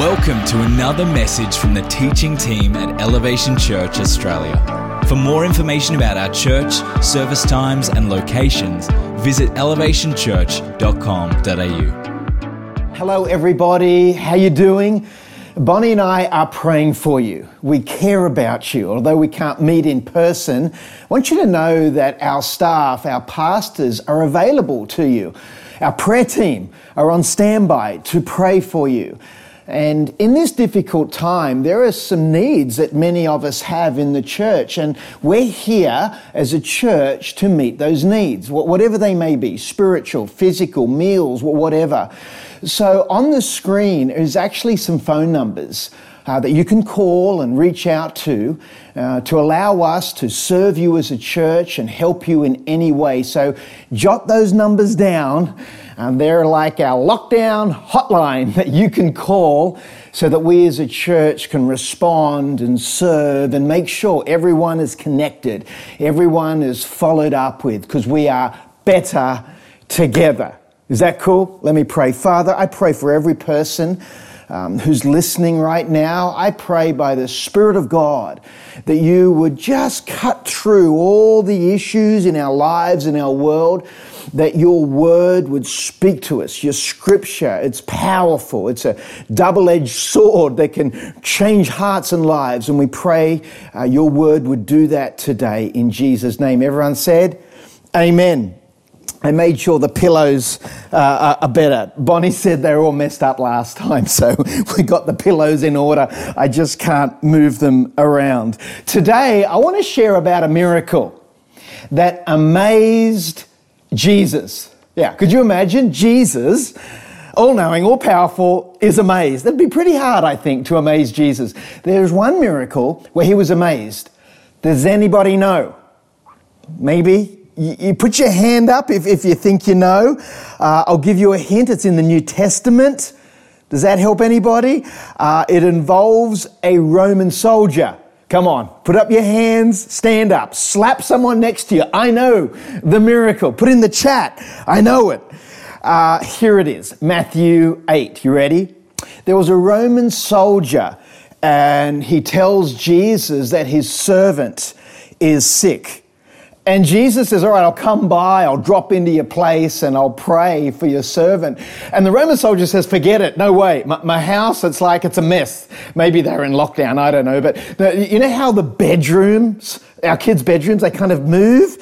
Welcome to another message from the teaching team at Elevation Church Australia. For more information about our church, service times, and locations, visit elevationchurch.com.au. Hello, everybody. How you doing? Bonnie and I are praying for you. We care about you. Although we can't meet in person, I want you to know that our staff, our pastors, are available to you. Our prayer team are on standby to pray for you. And in this difficult time, there are some needs that many of us have in the church, and we're here as a church to meet those needs, whatever they may be spiritual, physical, meals, whatever. So on the screen is actually some phone numbers. Uh, that you can call and reach out to uh, to allow us to serve you as a church and help you in any way. So jot those numbers down and they're like our lockdown hotline that you can call so that we as a church can respond and serve and make sure everyone is connected, everyone is followed up with, because we are better together. Is that cool? Let me pray. Father, I pray for every person um, who's listening right now, I pray by the Spirit of God that you would just cut through all the issues in our lives, in our world, that your word would speak to us. Your scripture, it's powerful. It's a double edged sword that can change hearts and lives. And we pray uh, your word would do that today in Jesus' name. Everyone said, Amen. I made sure the pillows uh, are better. Bonnie said they were all messed up last time, so we got the pillows in order. I just can't move them around. Today, I want to share about a miracle that amazed Jesus. Yeah, could you imagine? Jesus, all knowing, all powerful, is amazed. That'd be pretty hard, I think, to amaze Jesus. There's one miracle where he was amazed. Does anybody know? Maybe you, put your hand up if, if you think you know. Uh, I'll give you a hint. It's in the New Testament. Does that help anybody? Uh, it involves a Roman soldier. Come on, put up your hands, stand up, slap someone next to you. I know the miracle. Put in the chat. I know it. Uh, here it is Matthew 8. You ready? There was a Roman soldier, and he tells Jesus that his servant is sick. And Jesus says, All right, I'll come by, I'll drop into your place, and I'll pray for your servant. And the Roman soldier says, Forget it, no way. My, my house, it's like it's a mess. Maybe they're in lockdown, I don't know. But you know how the bedrooms, our kids' bedrooms, they kind of move?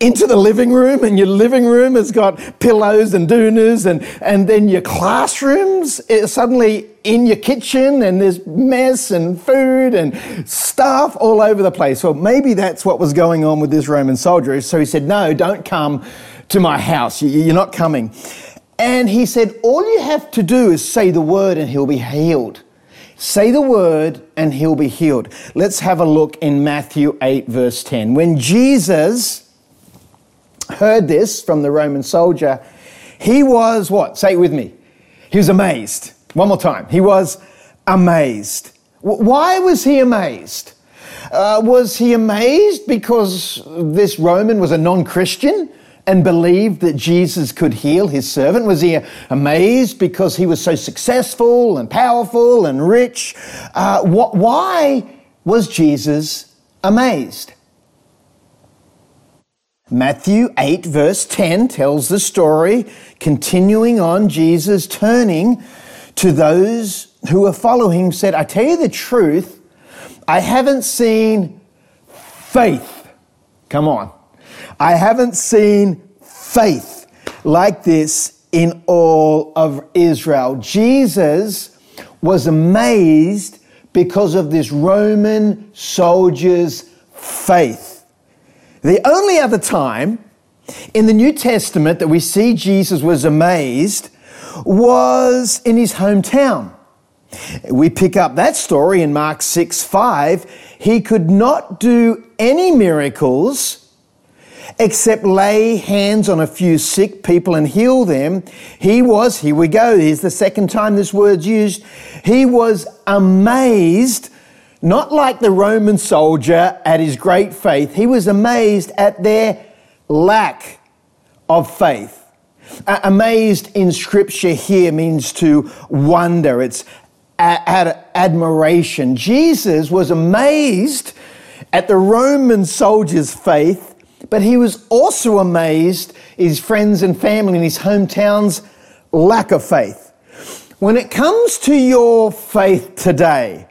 Into the living room and your living room has got pillows and doonas and, and then your classrooms eh, suddenly in your kitchen and there's mess and food and stuff all over the place. Well, maybe that's what was going on with this Roman soldier. So he said, no, don't come to my house. You're not coming. And he said, all you have to do is say the word and he'll be healed. Say the word and he'll be healed. Let's have a look in Matthew 8 verse 10. When Jesus heard this from the Roman soldier, he was what? Say it with me. He was amazed. One more time. He was amazed. Why was he amazed? Uh, was he amazed because this Roman was a non Christian and believed that Jesus could heal his servant? Was he amazed because he was so successful and powerful and rich? Uh, wh- why was Jesus amazed? Matthew 8, verse 10 tells the story, continuing on, Jesus turning to those who were following him, said, I tell you the truth, I haven't seen faith. Come on. I haven't seen faith like this in all of Israel. Jesus was amazed because of this Roman soldier's faith. The only other time in the New Testament that we see Jesus was amazed was in his hometown. We pick up that story in Mark 6 5. He could not do any miracles except lay hands on a few sick people and heal them. He was, here we go, here's the second time this word's used. He was amazed not like the Roman soldier at his great faith, he was amazed at their lack of faith. Uh, amazed in scripture here means to wonder. It's ad- admiration. Jesus was amazed at the Roman soldiers' faith, but he was also amazed his friends and family in his hometown's lack of faith. When it comes to your faith today,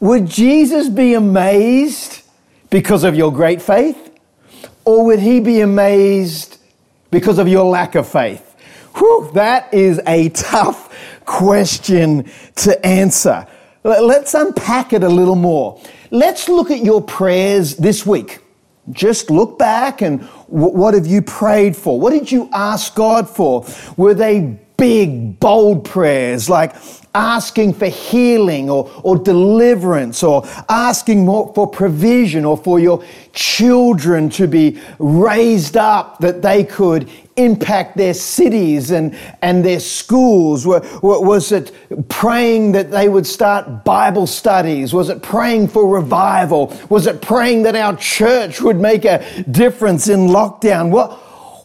would Jesus be amazed because of your great faith? Or would he be amazed because of your lack of faith? Whew, that is a tough question to answer. Let's unpack it a little more. Let's look at your prayers this week. Just look back and what have you prayed for? What did you ask God for? Were they big, bold prayers like asking for healing or, or deliverance or asking more for provision or for your children to be raised up that they could impact their cities and, and their schools? Was it praying that they would start Bible studies? Was it praying for revival? Was it praying that our church would make a difference in lockdown? What,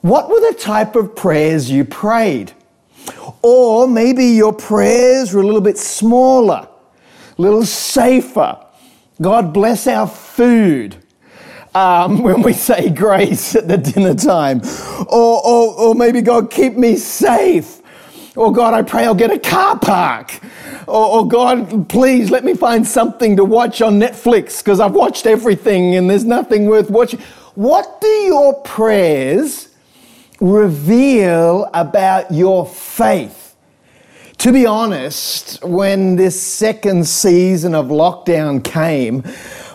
what were the type of prayers you prayed? Or maybe your prayers were a little bit smaller, a little safer. God bless our food. Um, when we say grace at the dinner time. Or, or, or maybe God keep me safe. Or God, I pray I'll get a car park. Or, or God, please let me find something to watch on Netflix because I've watched everything and there's nothing worth watching. What do your prayers reveal about your faith. To be honest, when this second season of lockdown came,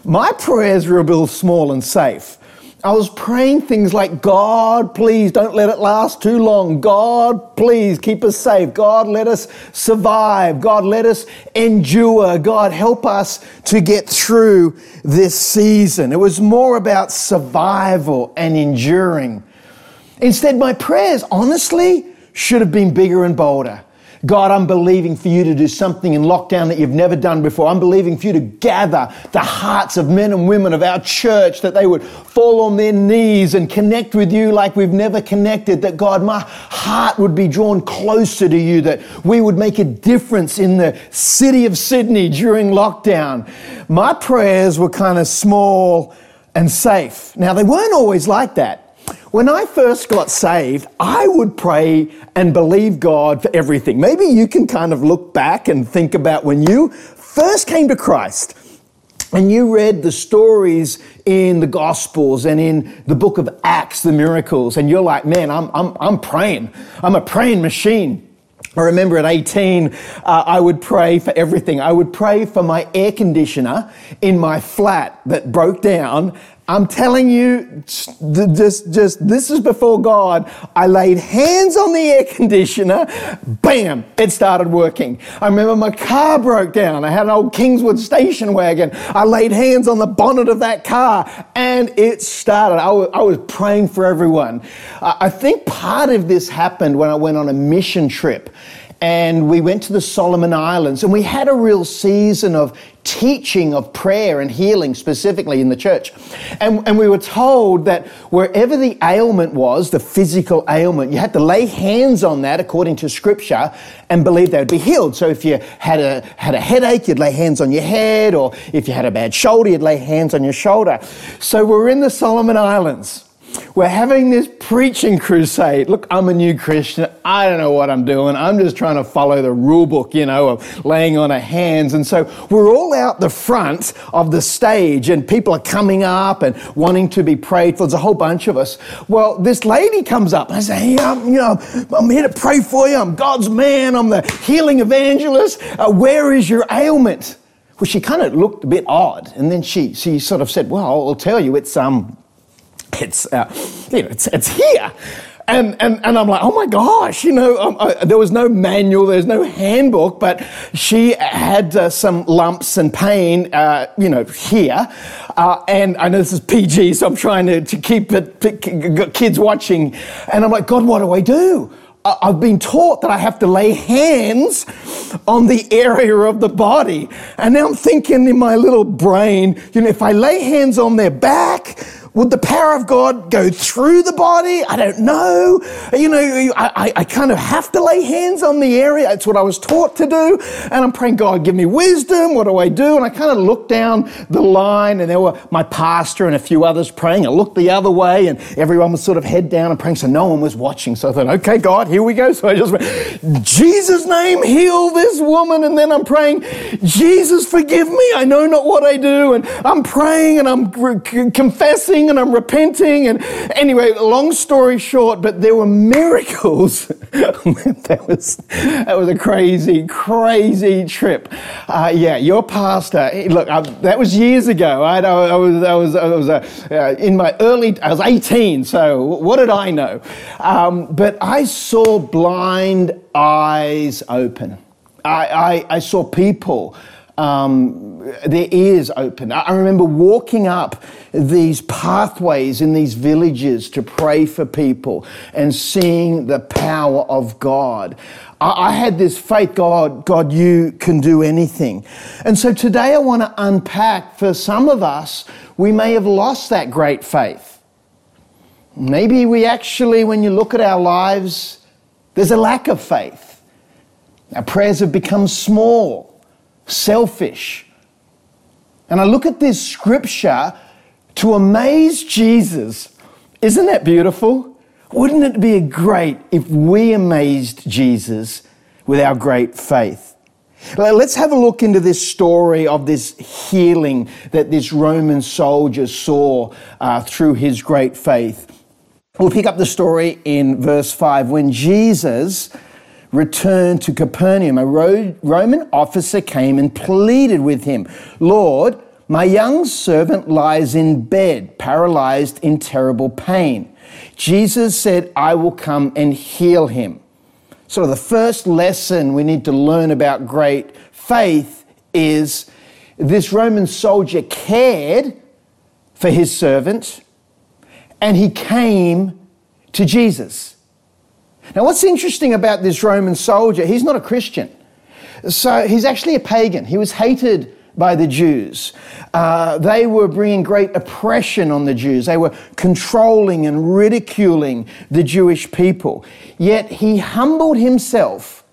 my prayers were a little small and safe. I was praying things like, God, please don't let it last too long. God, please keep us safe. God, let us survive. God, let us endure. God, help us to get through this season. It was more about survival and enduring Instead, my prayers, honestly, should have been bigger and bolder. God, I'm believing for you to do something in lockdown that you've never done before. I'm believing for you to gather the hearts of men and women of our church, that they would fall on their knees and connect with you like we've never connected. That God, my heart would be drawn closer to you, that we would make a difference in the city of Sydney during lockdown. My prayers were kind of small and safe. Now, they weren't always like that. When I first got saved, I would pray and believe God for everything. Maybe you can kind of look back and think about when you first came to Christ and you read the stories in the Gospels and in the book of Acts, the miracles, and you're like, man, I'm, I'm, I'm praying. I'm a praying machine. I remember at 18, uh, I would pray for everything. I would pray for my air conditioner in my flat that broke down I'm telling you, just, just, this is before God. I laid hands on the air conditioner, bam, it started working. I remember my car broke down. I had an old Kingswood station wagon. I laid hands on the bonnet of that car and it started. I was, I was praying for everyone. I think part of this happened when I went on a mission trip and we went to the Solomon Islands and we had a real season of teaching of prayer and healing specifically in the church. And, and we were told that wherever the ailment was, the physical ailment, you had to lay hands on that according to scripture and believe they would be healed. So if you had a, had a headache, you'd lay hands on your head, or if you had a bad shoulder, you'd lay hands on your shoulder. So we're in the Solomon Islands. We're having this preaching crusade. Look, I'm a new Christian. I don't know what I'm doing. I'm just trying to follow the rule book, you know, of laying on of hands. And so we're all out the front of the stage and people are coming up and wanting to be prayed for. There's a whole bunch of us. Well, this lady comes up and I say, hey, I'm, you know, I'm here to pray for you. I'm God's man. I'm the healing evangelist. Uh, where is your ailment? Well, she kind of looked a bit odd. And then she, she sort of said, well, I'll tell you, it's, um, it's, uh, you know, it's, it's here. And, and, and I'm like, oh my gosh, you know, um, uh, there was no manual, there's no handbook, but she had uh, some lumps and pain, uh, you know, here. Uh, and I know this is PG, so I'm trying to, to keep it, kids watching. And I'm like, God, what do I do? I've been taught that I have to lay hands on the area of the body. And now I'm thinking in my little brain, you know, if I lay hands on their back, would the power of God go through the body? I don't know. You know, I, I, kind of have to lay hands on the area. It's what I was taught to do. And I'm praying, God, give me wisdom. What do I do? And I kind of looked down the line and there were my pastor and a few others praying. I looked the other way and everyone was sort of head down and praying. So no one was watching. So I thought, okay, God, here we go. So I just went, Jesus' name, heal this woman. And then I'm praying, Jesus, forgive me. I know not what I do. And I'm praying and I'm confessing and I'm repenting. And anyway, long story short, but there were miracles. that was that was a crazy, crazy trip. Uh, yeah, your pastor. Look, I, that was years ago. I, I was I was I was uh, uh, in my early. I was 18. So what did I know? Um, but I saw blind eyes open. I, I, I saw people um, their ears open. I remember walking up these pathways in these villages to pray for people and seeing the power of God. I, had this faith, God, God, you can do anything. And so today I want to unpack for some of us, we may have lost that great faith. Maybe we actually, when you look at our lives, there's a lack of faith. Our prayers have become small selfish. And I look at this scripture to amaze Jesus. Isn't that beautiful? Wouldn't it be great if we amazed Jesus with our great faith? Let's have a look into this story of this healing that this Roman soldier saw uh, through his great faith. We'll pick up the story in verse 5 when Jesus returned to Capernaum, a Roman officer came and pleaded with him, Lord, my young servant lies in bed, paralyzed in terrible pain. Jesus said, I will come and heal him. So, the first lesson we need to learn about great faith is this Roman soldier cared for his servant and he came to Jesus. Now, what's interesting about this Roman soldier, he's not a Christian. So he's actually a pagan. He was hated by the Jews. Uh, they were bringing great oppression on the Jews. They were controlling and ridiculing the Jewish people. Yet he humbled himself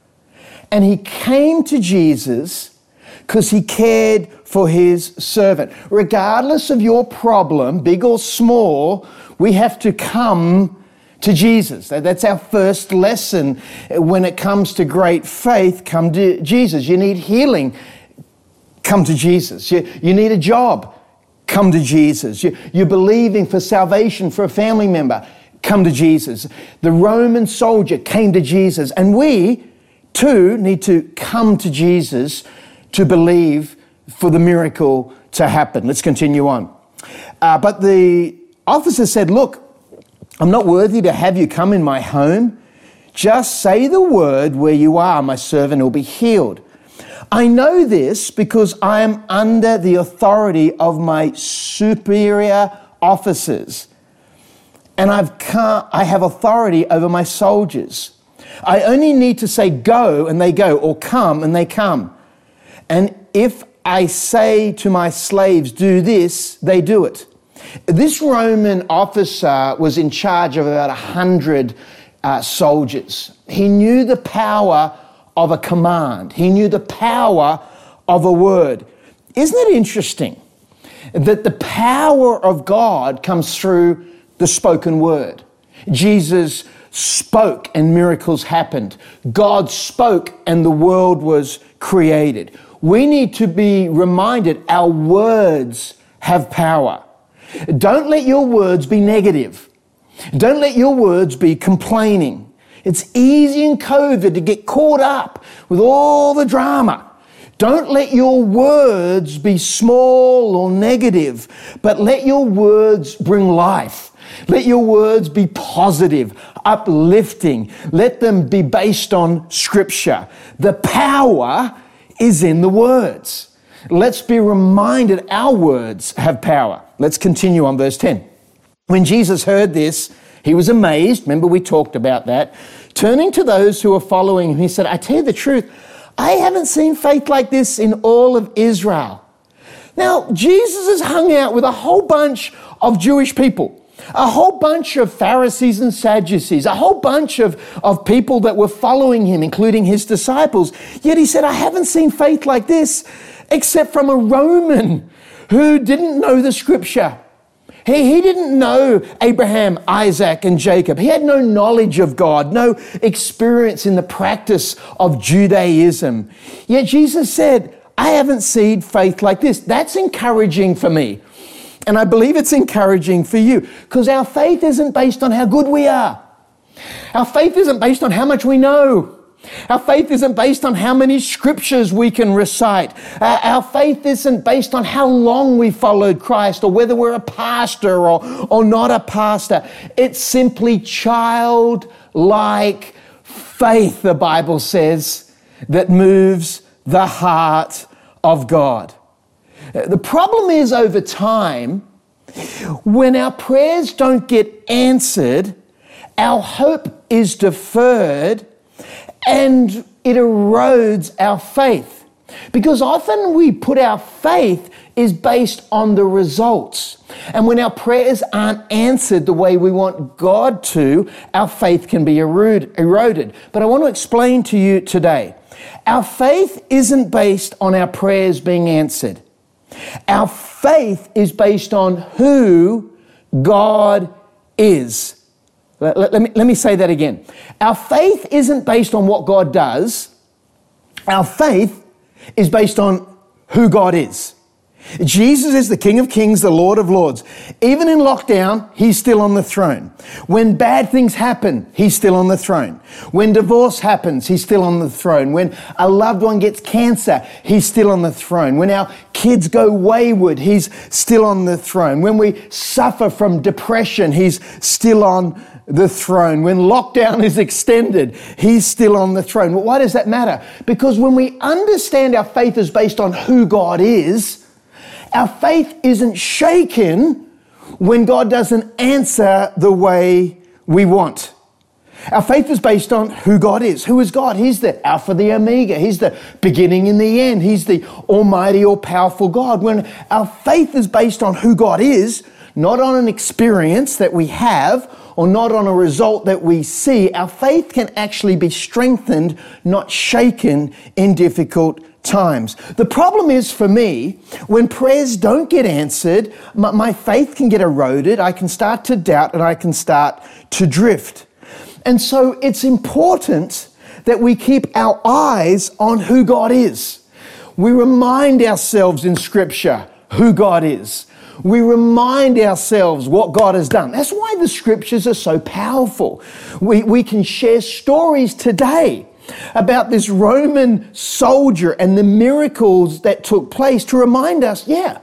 and he came to Jesus because he cared for his servant. Regardless of your problem, big or small, we have to come to Jesus. That's our first lesson when it comes to great faith. Come to Jesus. You need healing. Come to Jesus. You, you need a job. Come to Jesus. You, you're believing for salvation for a family member. Come to Jesus. The Roman soldier came to Jesus, and we too need to come to Jesus to believe for the miracle to happen. Let's continue on. Uh, but the officer said, Look, I'm not worthy to have you come in my home. Just say the word where you are, my servant will be healed. I know this because I am under the authority of my superior officers. And I've I have authority over my soldiers. I only need to say go and they go, or come and they come. And if I say to my slaves, do this, they do it. This Roman officer was in charge of about 100 uh, soldiers. He knew the power of a command, he knew the power of a word. Isn't it interesting that the power of God comes through the spoken word? Jesus spoke and miracles happened. God spoke and the world was created. We need to be reminded our words have power. Don't let your words be negative. Don't let your words be complaining. It's easy in COVID to get caught up with all the drama. Don't let your words be small or negative, but let your words bring life. Let your words be positive, uplifting. Let them be based on scripture. The power is in the words. Let's be reminded our words have power. Let's continue on verse 10. When Jesus heard this, he was amazed. Remember, we talked about that. Turning to those who were following him, he said, I tell you the truth, I haven't seen faith like this in all of Israel. Now, Jesus has hung out with a whole bunch of Jewish people, a whole bunch of Pharisees and Sadducees, a whole bunch of, of people that were following him, including his disciples. Yet he said, I haven't seen faith like this except from a Roman who didn't know the scripture. He, he didn't know Abraham, Isaac, and Jacob. He had no knowledge of God, no experience in the practice of Judaism. Yet Jesus said, I haven't seen faith like this. That's encouraging for me. And I believe it's encouraging for you because our faith isn't based on how good we are. Our faith isn't based on how much we know. Our faith isn't based on how many scriptures we can recite. Uh, our faith isn't based on how long we followed Christ or whether we're a pastor or, or not a pastor. It's simply childlike faith, the Bible says, that moves the heart of God. Uh, the problem is over time, when our prayers don't get answered, our hope is deferred and it erodes our faith. Because often we put our faith is based on the results. And when our prayers aren't answered the way we want God to, our faith can be eroded. But I want to explain to you today our faith isn't based on our prayers being answered. Our faith is based on who God is. Let, let, let, me, let me say that again. Our faith isn't based on what God does, our faith is based on who God is. Jesus is the King of Kings, the Lord of Lords. Even in lockdown, He's still on the throne. When bad things happen, He's still on the throne. When divorce happens, He's still on the throne. When a loved one gets cancer, He's still on the throne. When our kids go wayward, He's still on the throne. When we suffer from depression, He's still on the throne. When lockdown is extended, He's still on the throne. Well, why does that matter? Because when we understand our faith is based on who God is, our faith isn't shaken when God doesn't answer the way we want. Our faith is based on who God is. Who is God? He's the Alpha, the Omega. He's the beginning and the end. He's the Almighty, all powerful God. When our faith is based on who God is, not on an experience that we have or not on a result that we see, our faith can actually be strengthened, not shaken in difficult times. The problem is for me, when prayers don't get answered, my, my, faith can get eroded, I can start to doubt, and I can start to drift. And so it's important that we keep our eyes on who God is. We remind ourselves in Scripture who God is. We remind ourselves what God has done. That's why the Scriptures are so powerful. We, we can share stories today about this Roman soldier and the miracles that took place to remind us, yeah,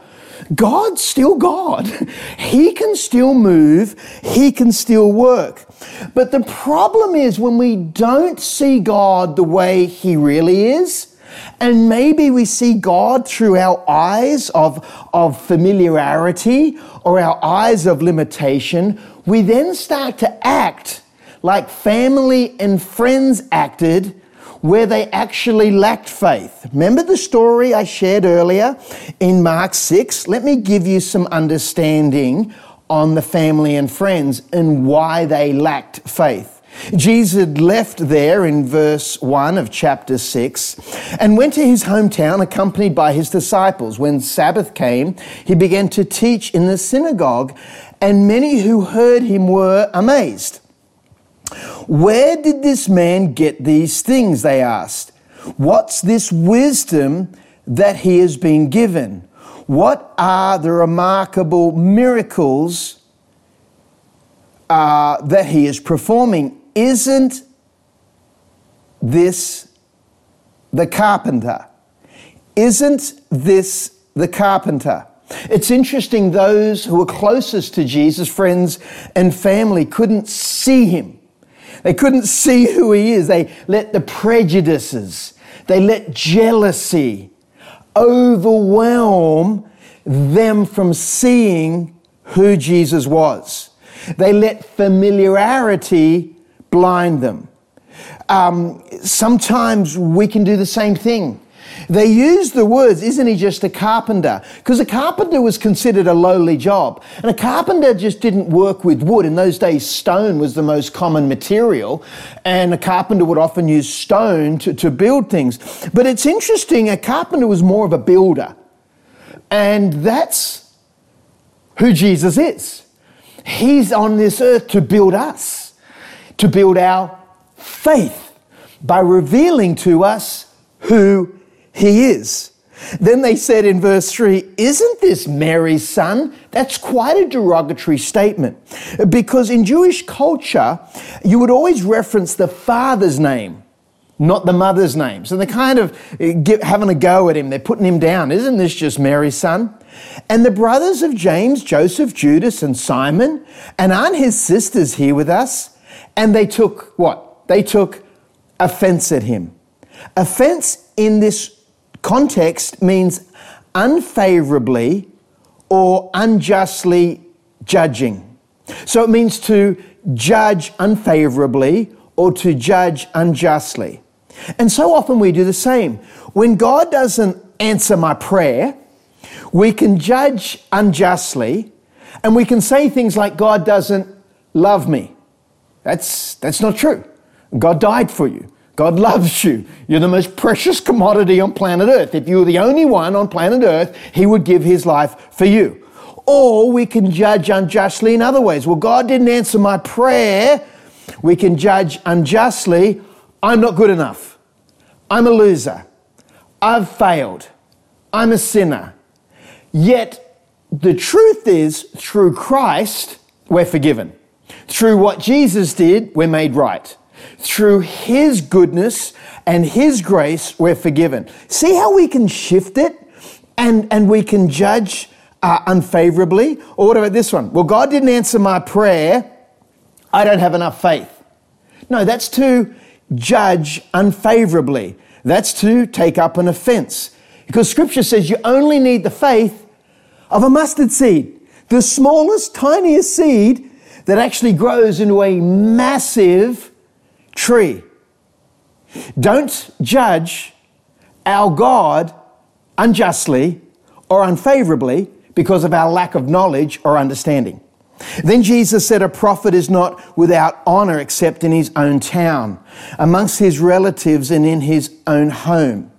God's still God. He can still move, He can still work. But the problem is when we don't see God the way He really is, and maybe we see God through our eyes of, of familiarity or our eyes of limitation, we then start to act like family and friends acted where they actually lacked faith. Remember the story I shared earlier in Mark 6? Let me give you some understanding on the family and friends and why they lacked faith. Jesus had left there in verse 1 of chapter 6 and went to his hometown accompanied by his disciples. When Sabbath came, he began to teach in the synagogue, and many who heard him were amazed. Where did this man get these things? They asked. What's this wisdom that he has been given? What are the remarkable miracles uh, that he is performing? Isn't this the carpenter? Isn't this the carpenter? It's interesting, those who were closest to Jesus, friends and family, couldn't see him. They couldn't see who he is. They let the prejudices, they let jealousy overwhelm them from seeing who Jesus was. They let familiarity blind them. Um, sometimes we can do the same thing. They use the words, isn't he just a carpenter? Because a carpenter was considered a lowly job. And a carpenter just didn't work with wood. In those days, stone was the most common material. And a carpenter would often use stone to, to build things. But it's interesting, a carpenter was more of a builder. And that's who Jesus is. He's on this earth to build us, to build our faith by revealing to us who he is. Then they said in verse 3, Isn't this Mary's son? That's quite a derogatory statement. Because in Jewish culture, you would always reference the father's name, not the mother's name. So they're kind of eh, having a go at him. They're putting him down. Isn't this just Mary's son? And the brothers of James, Joseph, Judas, and Simon, and aren't his sisters here with us? And they took what? They took offense at him. Offense in this context means unfavorably or unjustly judging. So it means to judge unfavorably or to judge unjustly. And so often we do the same. When God doesn't answer my prayer, we can judge unjustly and we can say things like, God doesn't love me. That's, that's not true. God died for you. God loves you. You're the most precious commodity on planet Earth. If you were the only one on planet Earth, He would give His life for you. Or we can judge unjustly in other ways. Well, God didn't answer my prayer. We can judge unjustly. I'm not good enough. I'm a loser. I've failed. I'm a sinner. Yet, the truth is, through Christ, we're forgiven. Through what Jesus did, we're made right. Through His goodness and His grace, we're forgiven. See how we can shift it and, and we can judge uh, unfavorably? Or what about this one? Well, God didn't answer my prayer. I don't have enough faith. No, that's to judge unfavorably. That's to take up an offense. Because Scripture says you only need the faith of a mustard seed, the smallest, tiniest seed that actually grows into a massive tree. Don't judge our God unjustly or unfavorably because of our lack of knowledge or understanding. Then Jesus said, A prophet is not without honor except in his own town, amongst his relatives, and in his own home.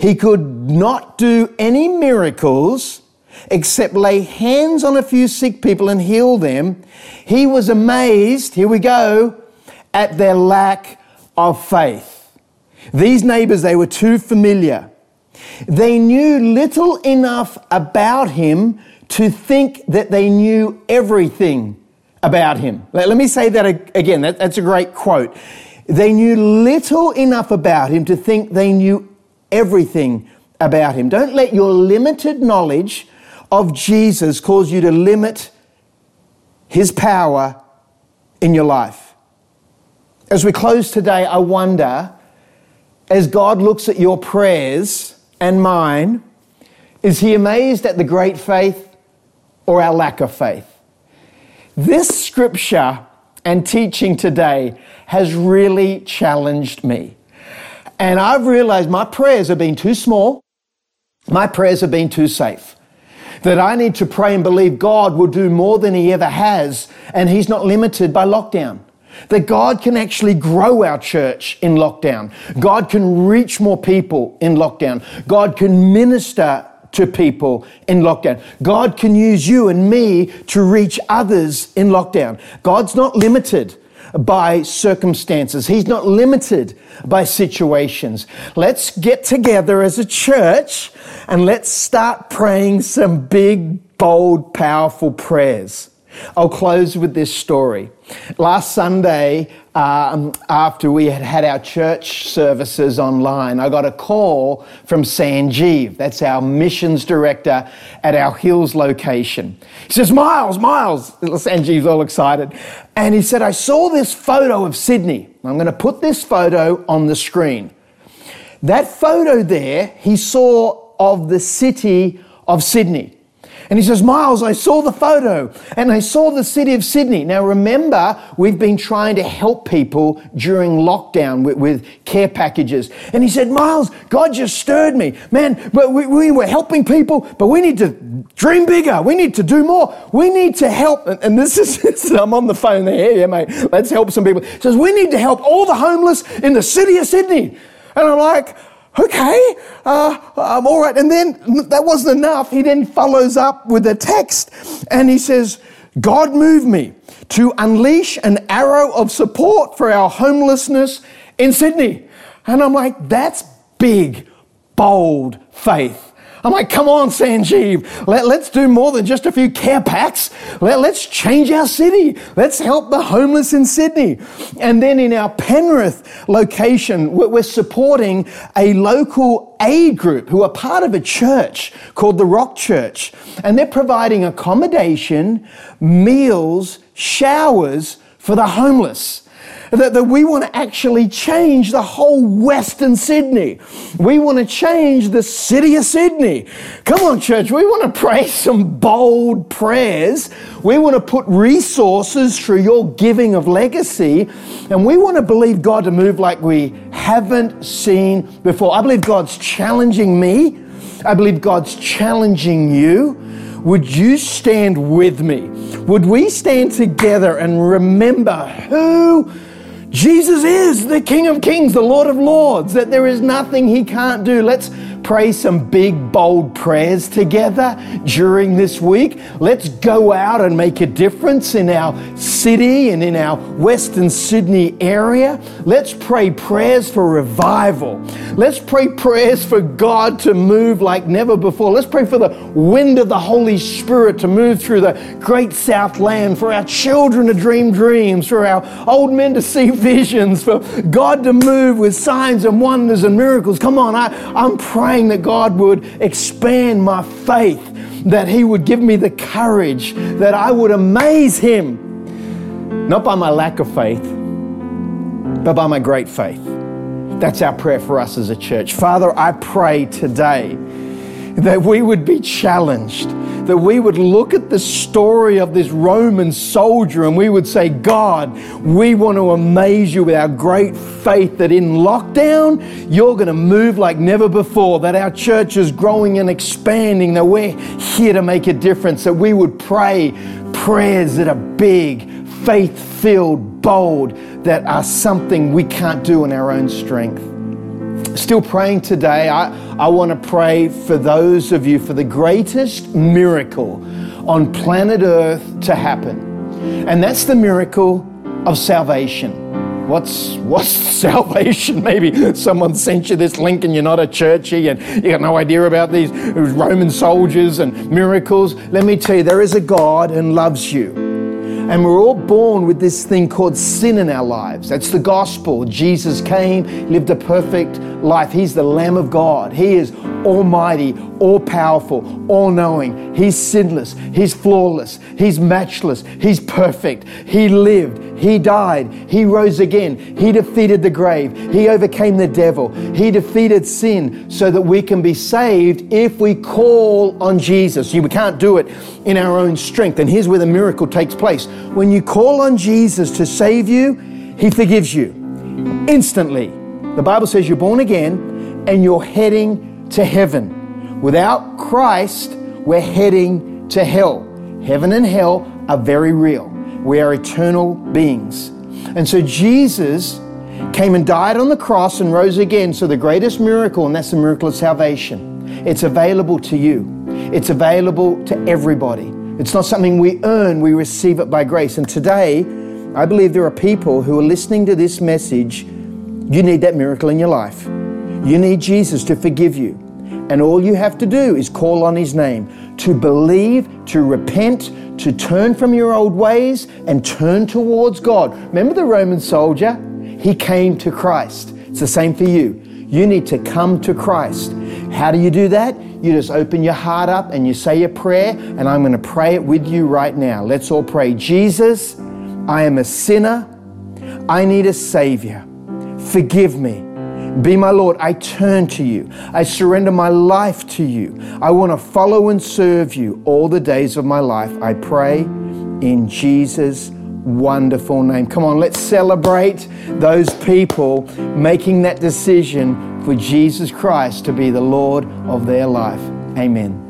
He could not do any miracles except lay hands on a few sick people and heal them. He was amazed, here we go, at their lack of faith. These neighbors, they were too familiar. They knew little enough about him to think that they knew everything about him. Let, me say that again. That, that's a great quote. They knew little enough about him to think they knew everything about him. Don't let your limited knowledge of Jesus cause you to limit his power in your life. As we close today, I wonder, as God looks at your prayers and mine, is he amazed at the great faith or our lack of faith? This scripture and teaching today has really challenged me. And I've realized my prayers have been too small, my prayers have been too safe. That I need to pray and believe God will do more than He ever has, and He's not limited by lockdown. That God can actually grow our church in lockdown. God can reach more people in lockdown. God can minister to people in lockdown. God can use you and me to reach others in lockdown. God's not limited by circumstances. He's not limited by situations. Let's get together as a church and let's start praying some big, bold, powerful prayers. I'll close with this story. Last Sunday, um, after we had had our church services online, I got a call from Sanjeev. That's our missions director at our Hills location. He says, Miles, Miles. Sanjeev's all excited. And he said, I saw this photo of Sydney. I'm going to put this photo on the screen. That photo there, he saw of the city of Sydney. And he says, Miles, I saw the photo and I saw the city of Sydney. Now, remember, we've been trying to help people during lockdown with, with care packages. And he said, Miles, God just stirred me. Man, but we, we, were helping people, but we need to dream bigger. We need to do more. We need to help. And, and this is, I'm on the phone there. Yeah, mate, let's help some people. He says, we need to help all the homeless in the city of Sydney. And I'm like, okay, uh, I'm all right. And then that wasn't enough. He then follows up with a text and he says, God moved me to unleash an arrow of support for our homelessness in Sydney. And I'm like, that's big, bold faith. I'm like, come on, Sanjeev, let, us do more than just a few care packs. Let, let's change our city. Let's help the homeless in Sydney. And then in our Penrith location, we're supporting a local aid group who are part of a church called the Rock Church. And they're providing accommodation, meals, showers for the homeless that, that we want to actually change the whole Western Sydney. We want to change the city of Sydney. Come on, church, we want to pray some bold prayers. We want to put resources through your giving of legacy, and we want to believe God to move like we haven't seen before. I believe God's challenging me. I believe God's challenging you. Would you stand with me? Would we stand together and remember who Jesus is the King of Kings, the Lord of Lords, that there is nothing he can't do. Let's pray some big, bold prayers together during this week. Let's go out and make a difference in our city and in our Western Sydney area. Let's pray prayers for revival. Let's pray prayers for God to move like never before. Let's pray for the wind of the Holy Spirit to move through the great South land, for our children to dream dreams, for our old men to see visions, for God to move with signs and wonders and miracles. Come on, I, I'm praying praying that God would expand my faith, that He would give me the courage, that I would amaze Him, not by my lack of faith, but by my great faith. That's our prayer for us as a church. Father, I pray today that we would be challenged that we would look at the story of this Roman soldier and we would say, God, we want to amaze you with our great faith that in lockdown, you're going to move like never before, that our church is growing and expanding, that we're here to make a difference, that we would pray prayers that are big, faith filled, bold, that are something we can't do in our own strength still praying today, I, I want to pray for those of you for the greatest miracle on planet Earth to happen. And that's the miracle of salvation. What's what's salvation? Maybe someone sent you this link and you're not a churchy and you got no idea about these Roman soldiers and miracles. Let me tell you, there is a God and loves you. And we're all born with this thing called sin in our lives. That's the gospel. Jesus came, lived a perfect life. He's the Lamb of God. He is almighty, all powerful, all knowing. He's sinless. He's flawless. He's matchless. He's perfect. He lived. He died. He rose again. He defeated the grave. He overcame the devil. He defeated sin so that we can be saved if we call on Jesus. We can't do it in our own strength. And here's where the miracle takes place. When you call on Jesus to save you, He forgives you instantly. The Bible says you're born again and you're heading to heaven. Without Christ, we're heading to hell. Heaven and hell are very real. We are eternal beings. And so Jesus came and died on the cross and rose again. So the greatest miracle, and that's the miracle of salvation, it's available to you. It's available to everybody. It's not something we earn, we receive it by grace. And today, I believe there are people who are listening to this message. You need that miracle in your life. You need Jesus to forgive you. And all you have to do is call on His name, to believe, to repent, to turn from your old ways and turn towards God. Remember the Roman soldier? He came to Christ. It's the same for you. You need to come to Christ. How do you do that? You just open your heart up and you say a prayer, and I'm going to pray it with you right now. Let's all pray. Jesus, I am a sinner. I need a Savior. Forgive me Be my Lord. I turn to you. I surrender my life to you. I want to follow and serve you all the days of my life. I pray in Jesus' wonderful name. Come on, let's celebrate those people making that decision for Jesus Christ to be the Lord of their life. Amen.